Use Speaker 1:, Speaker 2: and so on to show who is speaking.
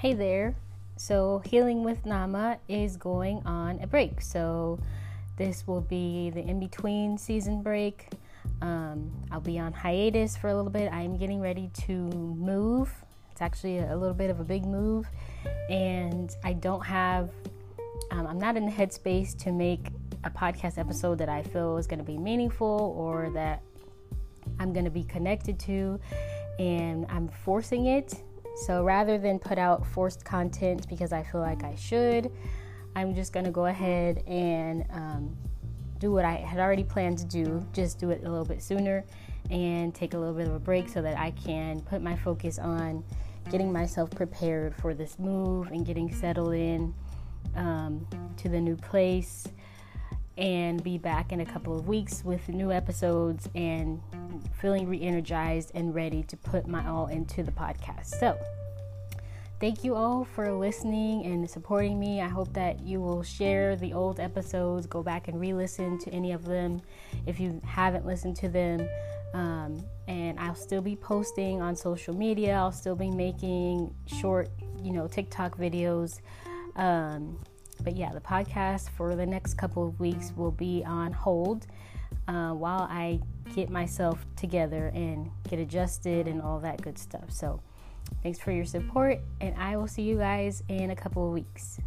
Speaker 1: Hey there. So, Healing with Nama is going on a break. So, this will be the in between season break. Um, I'll be on hiatus for a little bit. I'm getting ready to move. It's actually a little bit of a big move, and I don't have, um, I'm not in the headspace to make a podcast episode that I feel is going to be meaningful or that I'm going to be connected to, and I'm forcing it so rather than put out forced content because I feel like I should, I'm just going to go ahead and um, do what I had already planned to do, just do it a little bit sooner and take a little bit of a break so that I can put my focus on getting myself prepared for this move and getting settled in um, to the new place and be back in a couple of weeks with new episodes and feeling re energized and ready to put my all into the podcast. So, thank you all for listening and supporting me. I hope that you will share the old episodes, go back and re listen to any of them if you haven't listened to them. Um, and I'll still be posting on social media, I'll still be making short, you know, TikTok videos. Um, but yeah, the podcast for the next couple of weeks will be on hold uh, while I get myself together and get adjusted and all that good stuff. So, thanks for your support, and I will see you guys in a couple of weeks.